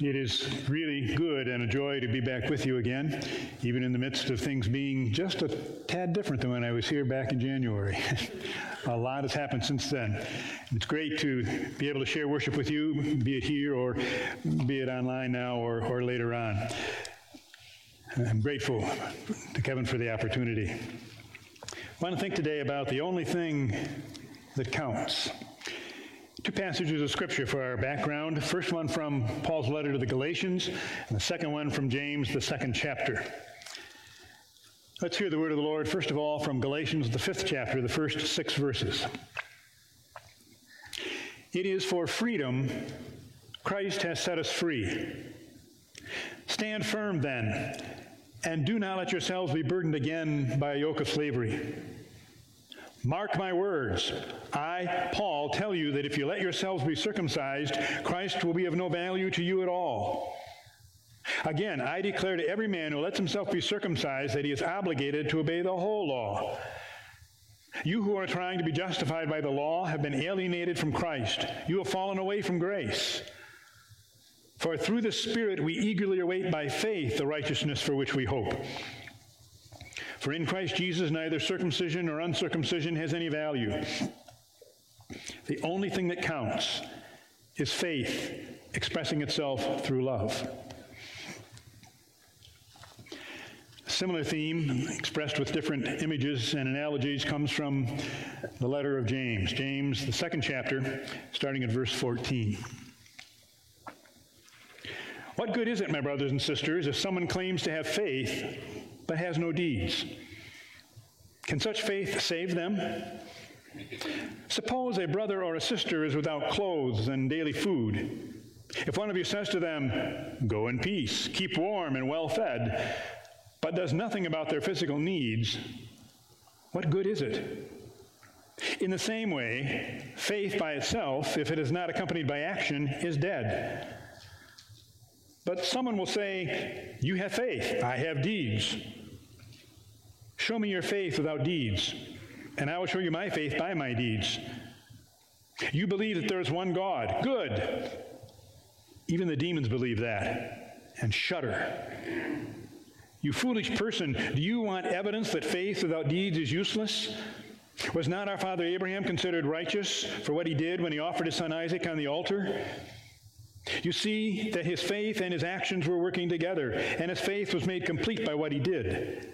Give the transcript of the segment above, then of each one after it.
It is really good and a joy to be back with you again, even in the midst of things being just a tad different than when I was here back in January. a lot has happened since then. It's great to be able to share worship with you, be it here or be it online now or, or later on. I'm grateful to Kevin for the opportunity. I want to think today about the only thing that counts. Two passages of scripture for our background. First one from Paul's letter to the Galatians, and the second one from James, the second chapter. Let's hear the word of the Lord, first of all, from Galatians, the fifth chapter, the first six verses. It is for freedom Christ has set us free. Stand firm then, and do not let yourselves be burdened again by a yoke of slavery. Mark my words. I, Paul, tell you that if you let yourselves be circumcised, Christ will be of no value to you at all. Again, I declare to every man who lets himself be circumcised that he is obligated to obey the whole law. You who are trying to be justified by the law have been alienated from Christ. You have fallen away from grace. For through the Spirit we eagerly await by faith the righteousness for which we hope. For in Christ Jesus, neither circumcision nor uncircumcision has any value. The only thing that counts is faith expressing itself through love. A similar theme, expressed with different images and analogies, comes from the letter of James. James, the second chapter, starting at verse 14. What good is it, my brothers and sisters, if someone claims to have faith but has no deeds. Can such faith save them? Suppose a brother or a sister is without clothes and daily food. If one of you says to them, Go in peace, keep warm and well fed, but does nothing about their physical needs, what good is it? In the same way, faith by itself, if it is not accompanied by action, is dead. But someone will say, You have faith, I have deeds. Show me your faith without deeds, and I will show you my faith by my deeds. You believe that there is one God. Good. Even the demons believe that and shudder. You foolish person, do you want evidence that faith without deeds is useless? Was not our father Abraham considered righteous for what he did when he offered his son Isaac on the altar? You see that his faith and his actions were working together, and his faith was made complete by what he did.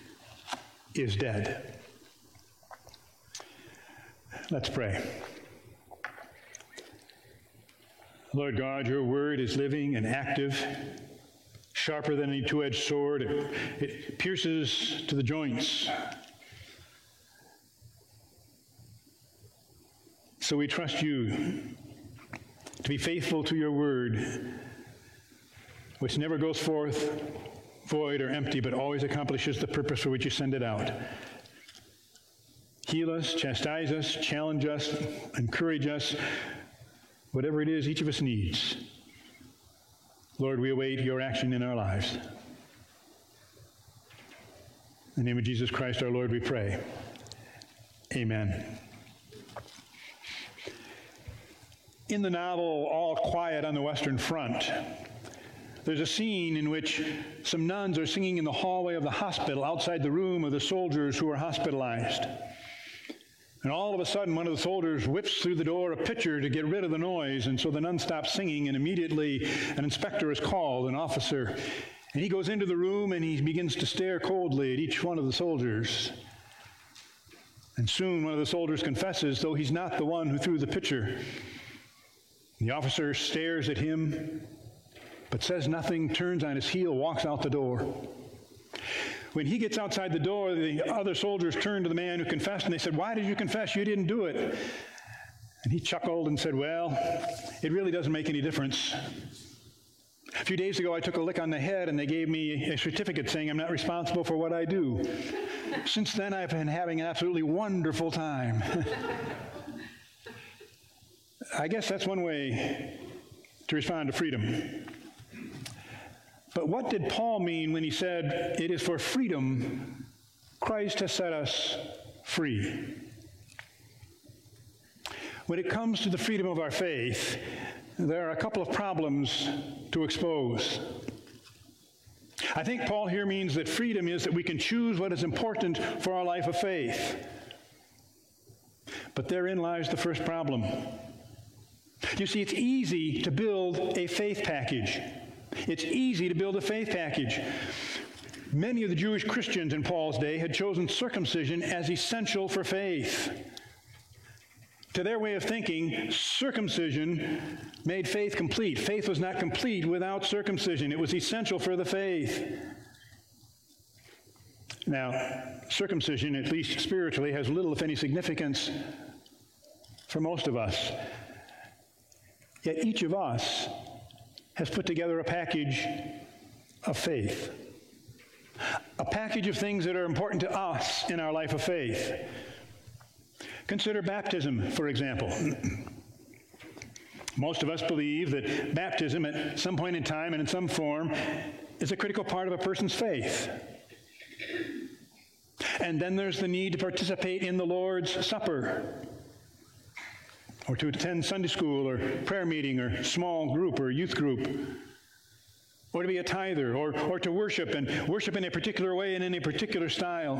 is dead. Let's pray. Lord God, your word is living and active, sharper than any two edged sword. It, it, pierces to the joints. So we trust you to be faithful to your word, which never goes forth void or empty, but always accomplishes the purpose for which you send it out. Heal us, chastise us, challenge us, encourage us, whatever it is each of us needs. Lord, we await your action in our lives. In the name of Jesus Christ our Lord, we pray. Amen. In the novel All Quiet on the Western Front, there's a scene in which some nuns are singing in the hallway of the hospital outside the room of the soldiers who are hospitalized. And all of a sudden, one of the soldiers whips through the door a pitcher to get rid of the noise, and so the nun stops singing, and immediately an inspector is called, an officer, and he goes into the room and he begins to stare coldly at each one of the soldiers. And soon one of the soldiers confesses, though he's not the one who threw the pitcher. The officer stares at him, but says nothing, turns on his heel, walks out the door. When he gets outside the door, the other soldiers turn to the man who confessed and they said, Why did you confess? You didn't do it. And he chuckled and said, Well, it really doesn't make any difference. A few days ago, I took a lick on the head and they gave me a certificate saying I'm not responsible for what I do. Since then, I've been having an absolutely wonderful time. I guess that's one way to respond to freedom. But what did Paul mean when he said, It is for freedom Christ has set us free? When it comes to the freedom of our faith, there are a couple of problems to expose. I think Paul here means that freedom is that we can choose what is important for our life of faith. But therein lies the first problem. You see, it's easy to build a faith package. It's easy to build a faith package. Many of the Jewish Christians in Paul's day had chosen circumcision as essential for faith. To their way of thinking, circumcision made faith complete. Faith was not complete without circumcision, it was essential for the faith. Now, circumcision, at least spiritually, has little, if any, significance for most of us. Yet each of us has put together a package of faith, a package of things that are important to us in our life of faith. Consider baptism, for example. Most of us believe that baptism at some point in time and in some form is a critical part of a person's faith. And then there's the need to participate in the Lord's Supper or to attend Sunday school or prayer meeting or small group or youth group, or to be a tither, or, or to worship and worship in a particular way and in a particular style.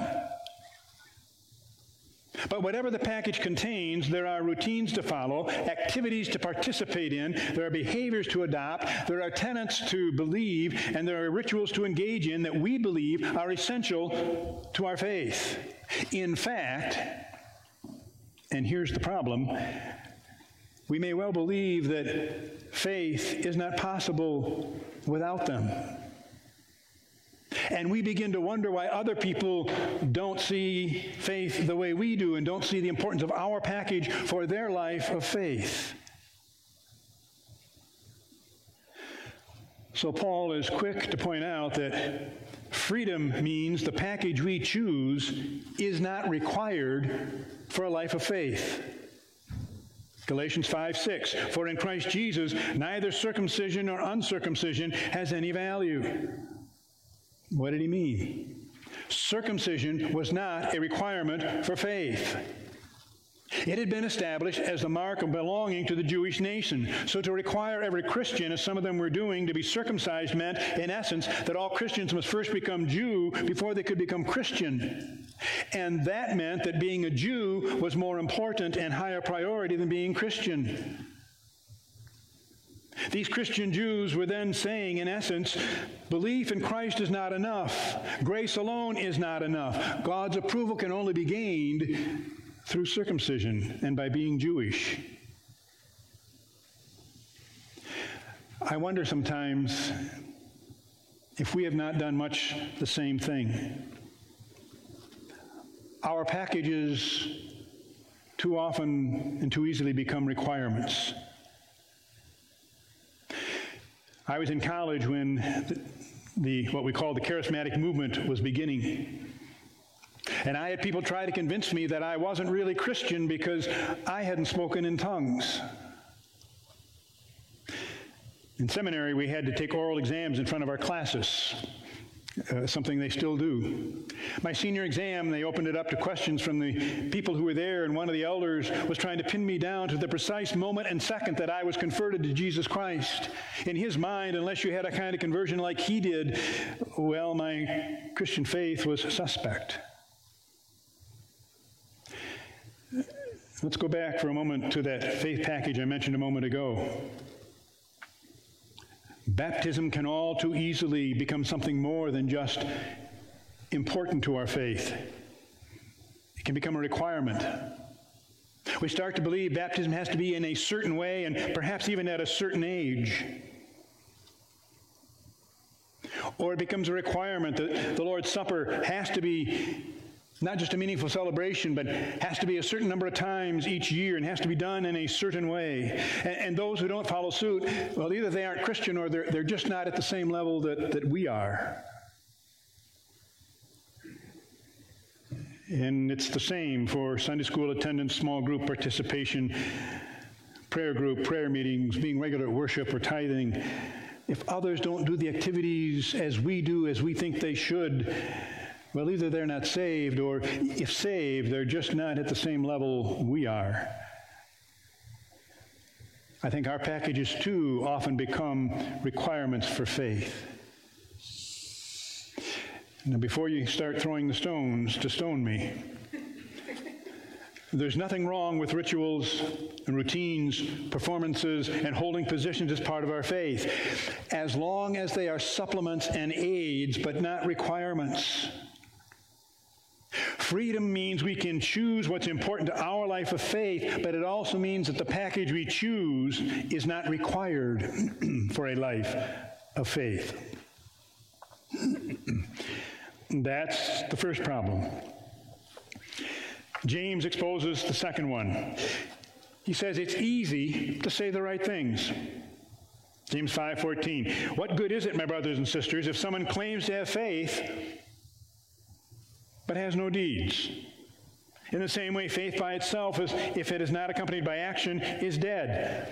But whatever the package contains, there are routines to follow, activities to participate in, there are behaviors to adopt, there are tenets to believe, and there are rituals to engage in that we believe are essential to our faith. In fact, and here's the problem we may well believe that faith is not possible without them. And we begin to wonder why other people don't see faith the way we do and don't see the importance of our package for their life of faith. So, Paul is quick to point out that freedom means the package we choose is not required for a life of faith. Galatians 5 6. For in Christ Jesus, neither circumcision nor uncircumcision has any value. What did he mean? Circumcision was not a requirement for faith. It had been established as the mark of belonging to the Jewish nation. So to require every Christian, as some of them were doing, to be circumcised meant, in essence, that all Christians must first become Jew before they could become Christian. And that meant that being a Jew was more important and higher priority than being Christian. These Christian Jews were then saying, in essence, belief in Christ is not enough. Grace alone is not enough. God's approval can only be gained through circumcision and by being Jewish. I wonder sometimes if we have not done much the same thing. Our packages too often and too easily become requirements. I was in college when the, the, what we call the charismatic movement was beginning. And I had people try to convince me that I wasn't really Christian because I hadn't spoken in tongues. In seminary, we had to take oral exams in front of our classes uh, something they still do. My senior exam, they opened it up to questions from the people who were there, and one of the elders was trying to pin me down to the precise moment and second that I was converted to Jesus Christ. In his mind, unless you had a kind of conversion like he did, well, my Christian faith was suspect. Let's go back for a moment to that faith package I mentioned a moment ago. Baptism can all too easily become something more than just important to our faith. It can become a requirement. We start to believe baptism has to be in a certain way and perhaps even at a certain age. Or it becomes a requirement that the Lord's Supper has to be not just a meaningful celebration, but has to be a certain number of times each year and has to be done in a certain way. And, and, those who don't follow suit, well, either they aren't Christian or they're, they're just not at the same level that, that we are. And it's the same for Sunday school attendance, small group participation, prayer group, prayer meetings, being regular at worship or tithing. If others don't do the activities as we do, as we think they should, well, either they're not saved, or if saved, they're just not at the same level we are. I think our packages too often become requirements for faith. Now, before you start throwing the stones to stone me, there's nothing wrong with rituals and routines, performances, and holding positions as part of our faith, as long as they are supplements and aids, but not requirements. Freedom means we can choose what's important to our life of faith, but it also means that the package we choose is not required for a life of faith. That's the first problem. James exposes the second one. He says it's easy to say the right things. James 5:14. What good is it, my brothers and sisters, if someone claims to have faith but has no deeds. In the same way, faith by itself, is, if it is not accompanied by action, is dead.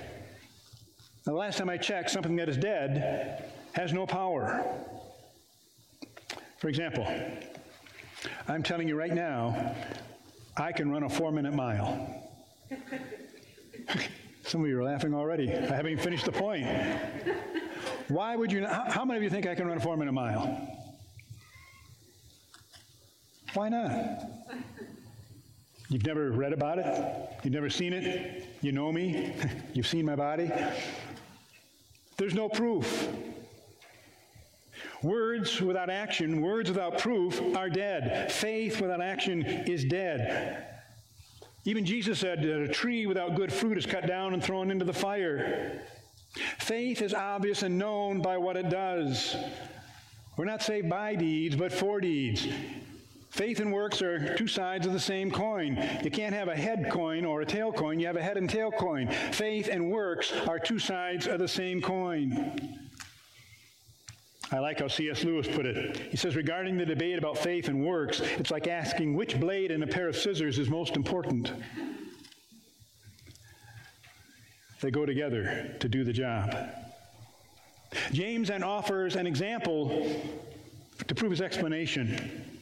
Now, the last time I checked, something that is dead has no power. For example, I'm telling you right now, I can run a four minute mile. Some of you are laughing already. I haven't even finished the point. Why would you? Not, how many of you think I can run a four minute mile? Why not? You've never read about it? You've never seen it? You know me? You've seen my body? There's no proof. Words without action, words without proof are dead. Faith without action is dead. Even Jesus said that a tree without good fruit is cut down and thrown into the fire. Faith is obvious and known by what it does. We're not saved by deeds, but for deeds. Faith and works are two sides of the same coin. You can't have a head coin or a tail coin, you have a head and tail coin. Faith and works are two sides of the same coin. I like how C.S. Lewis put it. He says, regarding the debate about faith and works, it's like asking which blade in a pair of scissors is most important. They go together to do the job. James then offers an example to prove his explanation.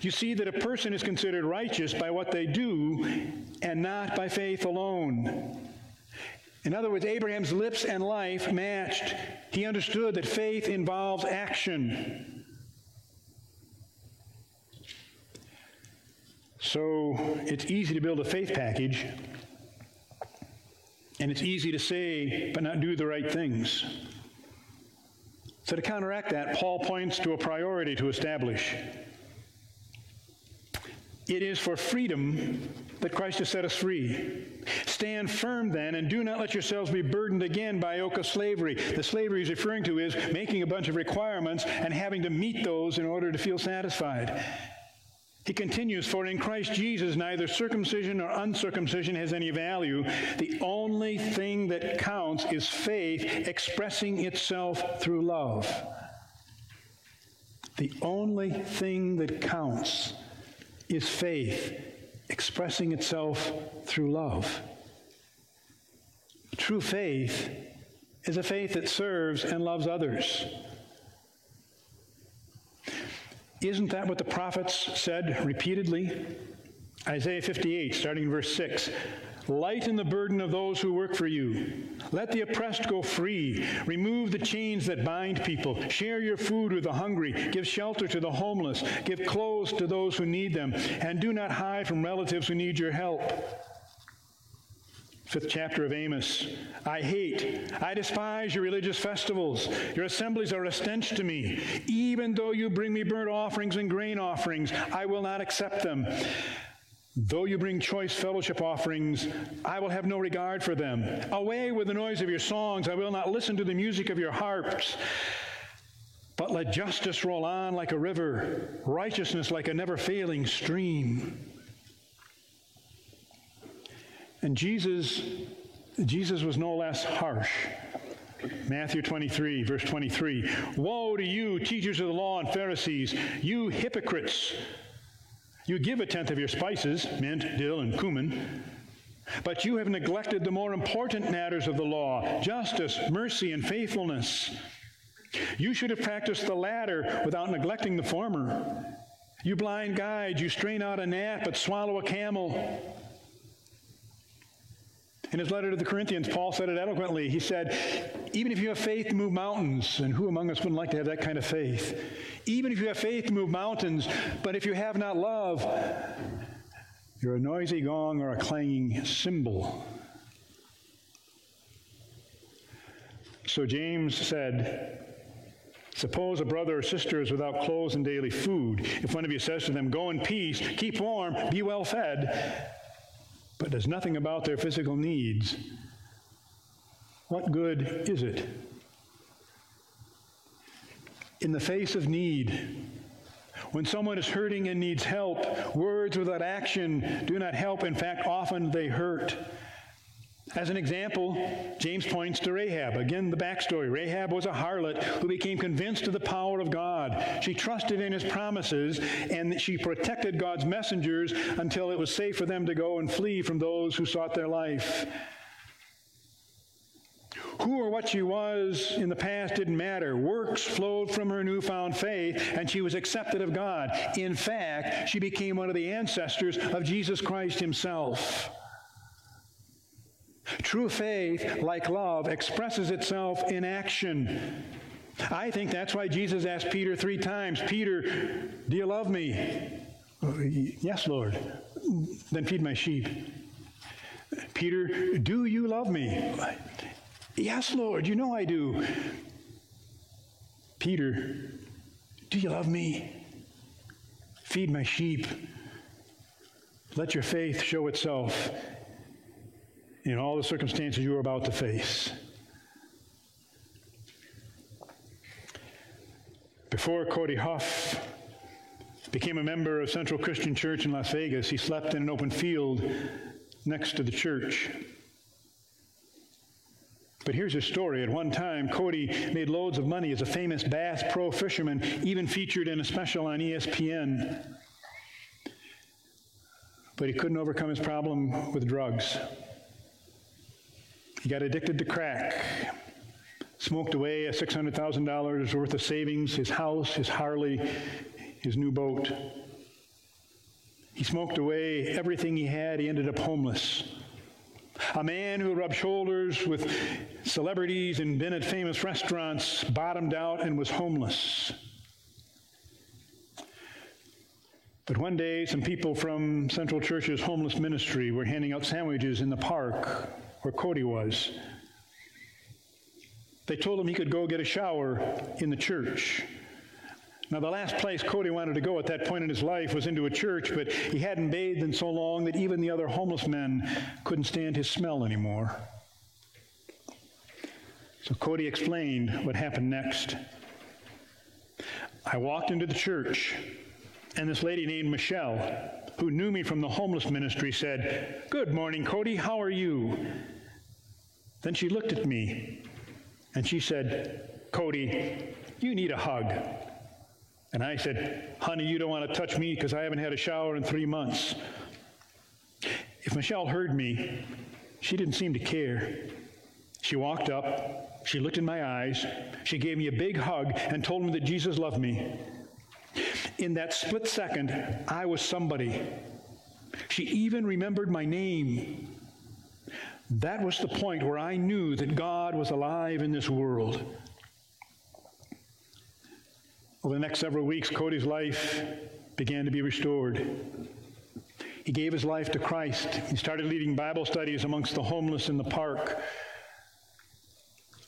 You see that a person is considered righteous by what they do and not by faith alone. In other words, Abraham's lips and life matched. He understood that faith involves action. So it's easy to build a faith package, and it's easy to say but not do the right things. So to counteract that, Paul points to a priority to establish. It is for freedom that Christ has set us free. Stand firm then, and do not let yourselves be burdened again by yoke of slavery. The slavery he's referring to is making a bunch of requirements and having to meet those in order to feel satisfied. He continues, For in Christ Jesus neither circumcision nor uncircumcision has any value. The only thing that counts is faith expressing itself through love. The only thing that counts is faith expressing itself through love. True faith is a faith that serves and loves others. Isn't that what the prophets said repeatedly? Isaiah 58, starting in verse 6. Lighten the burden of those who work for you. Let the oppressed go free. Remove the chains that bind people. Share your food with the hungry. Give shelter to the homeless. Give clothes to those who need them. And do not hide from relatives who need your help. Fifth chapter of Amos. I hate, I despise your religious festivals. Your assemblies are a stench to me. Even though you bring me burnt offerings and grain offerings, I will not accept them. Though you bring choice fellowship offerings, I will have no regard for them. Away with the noise of your songs. I will not listen to the music of your harps. But let justice roll on like a river, righteousness like a never failing stream. And Jesus, Jesus was no less harsh. Matthew 23, verse 23. Woe to you, teachers of the law and Pharisees, you hypocrites! You give a tenth of your spices, mint, dill, and cumin, but you have neglected the more important matters of the law justice, mercy, and faithfulness. You should have practiced the latter without neglecting the former. You blind guides, you strain out a gnat but swallow a camel. In his letter to the Corinthians, Paul said it eloquently. He said, Even if you have faith to move mountains, and who among us wouldn't like to have that kind of faith? Even if you have faith to move mountains, but if you have not love, you're a noisy gong or a clanging cymbal. So James said, Suppose a brother or sister is without clothes and daily food. If one of you says to them, Go in peace, keep warm, be well fed, but does nothing about their physical needs, what good is it? In the face of need, when someone is hurting and needs help, words without action do not help. In fact, often they hurt. As an example, James points to Rahab. Again, the backstory. Rahab was a harlot who became convinced of the power of God. She trusted in his promises and she protected God's messengers until it was safe for them to go and flee from those who sought their life. Who or what she was in the past didn't matter. Works flowed from her newfound faith, and she was accepted of God. In fact, she became one of the ancestors of Jesus Christ himself. True faith, like love, expresses itself in action. I think that's why Jesus asked Peter three times Peter, do you love me? Uh, yes, Lord. Then feed my sheep. Peter, do you love me? Yes, Lord, you know I do. Peter, do you love me? Feed my sheep. Let your faith show itself in all the circumstances you are about to face. Before Cody Huff became a member of Central Christian Church in Las Vegas, he slept in an open field next to the church. But here's his story. At one time, Cody made loads of money as a famous Bass Pro fisherman, even featured in a special on ESPN. But he couldn't overcome his problem with drugs. He got addicted to crack, smoked away a $600,000 worth of savings, his house, his Harley, his new boat. He smoked away everything he had. He ended up homeless. A man who rubbed shoulders with celebrities and been at famous restaurants bottomed out and was homeless. But one day, some people from Central Church's homeless ministry were handing out sandwiches in the park where Cody was. They told him he could go get a shower in the church. Now, the last place Cody wanted to go at that point in his life was into a church, but he hadn't bathed in so long that even the other homeless men couldn't stand his smell anymore. So Cody explained what happened next. I walked into the church, and this lady named Michelle, who knew me from the homeless ministry, said, Good morning, Cody, how are you? Then she looked at me and she said, Cody, you need a hug. And I said, Honey, you don't want to touch me because I haven't had a shower in three months. If Michelle heard me, she didn't seem to care. She walked up, she looked in my eyes, she gave me a big hug and told me that Jesus loved me. In that split second, I was somebody. She even remembered my name. That was the point where I knew that God was alive in this world. Over the next several weeks, Cody's life began to be restored. He gave his life to Christ. He started leading Bible studies amongst the homeless in the park.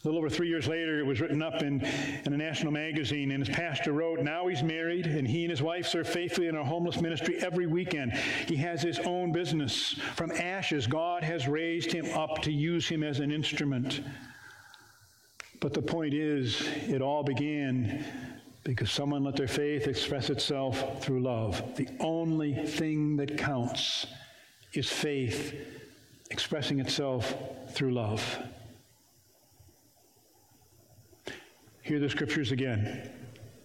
A little over three years later, it was written up in, in a national magazine, and his pastor wrote, Now he's married, and he and his wife serve faithfully in our homeless ministry every weekend. He has his own business. From ashes, God has raised him up to use him as an instrument. But the point is, it all began because someone let their faith express itself through love. The only thing that counts is faith expressing itself through love. Hear the scriptures again.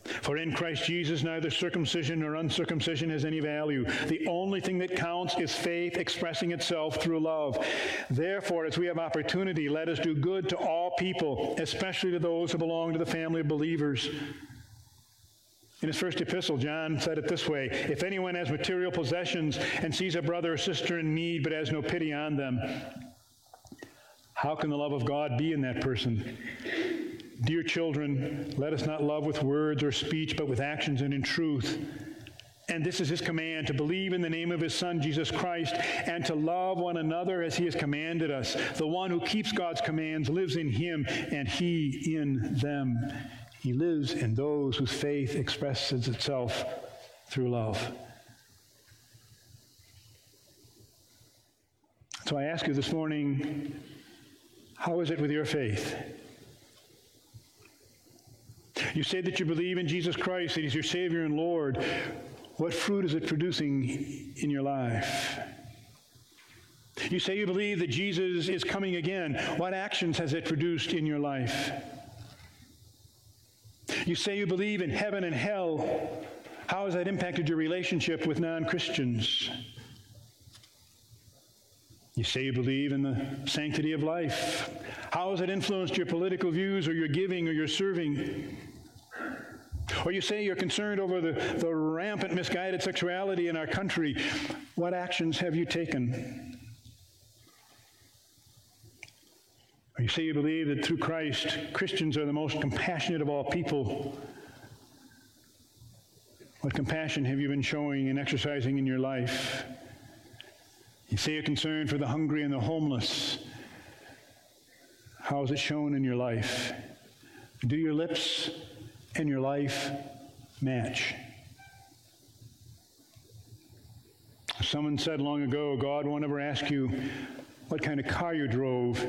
For in Christ Jesus, neither circumcision nor uncircumcision has any value. The only thing that counts is faith expressing itself through love. Therefore, as we have opportunity, let us do good to all people, especially to those who belong to the family of believers. In his first epistle, John said it this way If anyone has material possessions and sees a brother or sister in need but has no pity on them, how can the love of God be in that person? Dear children, let us not love with words or speech, but with actions and in truth. And this is his command to believe in the name of his Son, Jesus Christ, and to love one another as he has commanded us. The one who keeps God's commands lives in him, and he in them. He lives in those whose faith expresses itself through love. So I ask you this morning how is it with your faith? You say that you believe in Jesus Christ, that He's your Savior and Lord. What fruit is it producing in your life? You say you believe that Jesus is coming again. What actions has it produced in your life? You say you believe in heaven and hell. How has that impacted your relationship with non Christians? You say you believe in the sanctity of life. How has it influenced your political views or your giving or your serving? Or you say you're concerned over the, the rampant misguided sexuality in our country. What actions have you taken? Or you say you believe that through Christ, Christians are the most compassionate of all people. What compassion have you been showing and exercising in your life? You say you're concerned for the hungry and the homeless. How is it shown in your life? Do your lips and your life match? Someone said long ago, God won't ever ask you what kind of car you drove.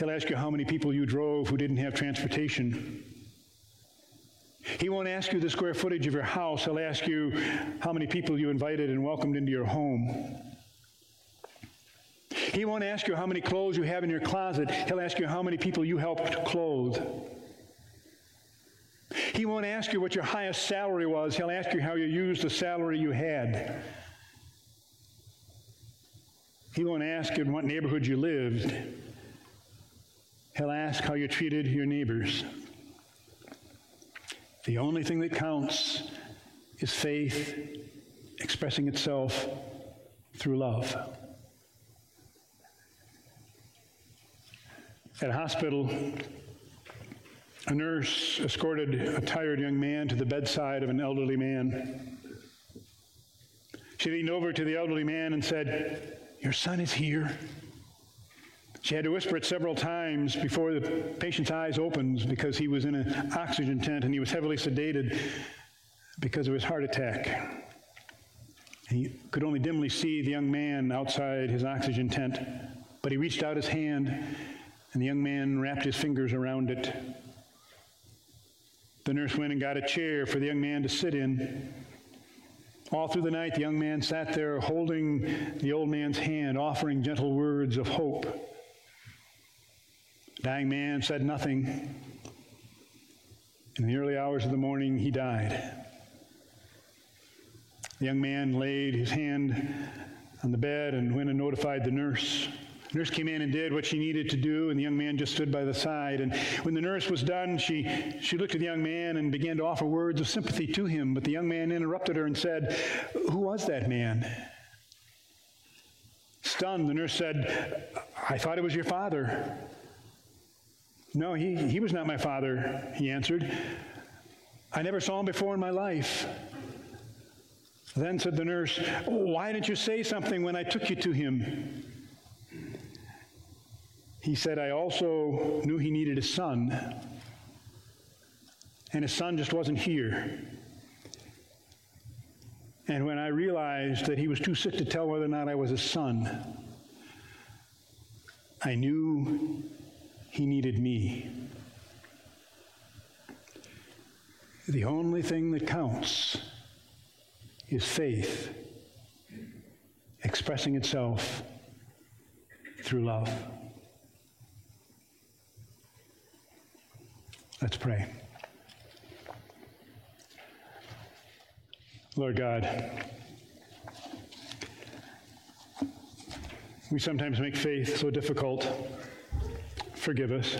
He'll ask you how many people you drove who didn't have transportation. He won't ask you the square footage of your house. He'll ask you how many people you invited and welcomed into your home. He won't ask you how many clothes you have in your closet. He'll ask you how many people you helped clothe. He won't ask you what your highest salary was. He'll ask you how you used the salary you had. He won't ask in what neighborhood you lived. He'll ask how you treated your neighbors. The only thing that counts is faith expressing itself through love. At a hospital, a nurse escorted a tired young man to the bedside of an elderly man. She leaned over to the elderly man and said, Your son is here. She had to whisper it several times before the patient's eyes opened because he was in an oxygen tent and he was heavily sedated because of his heart attack. He could only dimly see the young man outside his oxygen tent, but he reached out his hand and the young man wrapped his fingers around it. The nurse went and got a chair for the young man to sit in. All through the night, the young man sat there holding the old man's hand, offering gentle words of hope. Dying man said nothing. In the early hours of the morning, he died. The young man laid his hand on the bed and went and notified the nurse. The nurse came in and did what she needed to do, and the young man just stood by the side. And when the nurse was done, she, she looked at the young man and began to offer words of sympathy to him. But the young man interrupted her and said, Who was that man? Stunned, the nurse said, I thought it was your father. No, he, he was not my father, he answered. I never saw him before in my life. Then said the nurse, Why didn't you say something when I took you to him? He said, I also knew he needed a son, and his son just wasn't here. And when I realized that he was too sick to tell whether or not I was his son, I knew he needed me. The only thing that counts is faith expressing itself through love. Let's pray. Lord God, we sometimes make faith so difficult. Forgive us.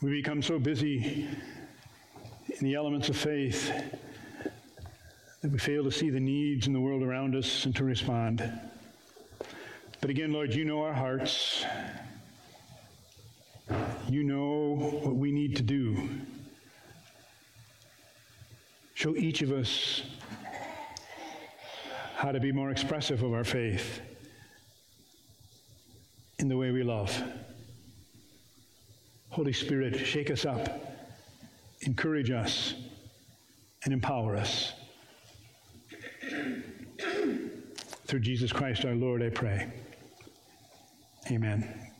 We become so busy in the elements of faith that we fail to see the needs in the world around us and to respond. But again, Lord, you know our hearts. You know what we need to do. Show each of us how to be more expressive of our faith in the way we love. Holy Spirit, shake us up, encourage us, and empower us. Through Jesus Christ our Lord, I pray. Amen.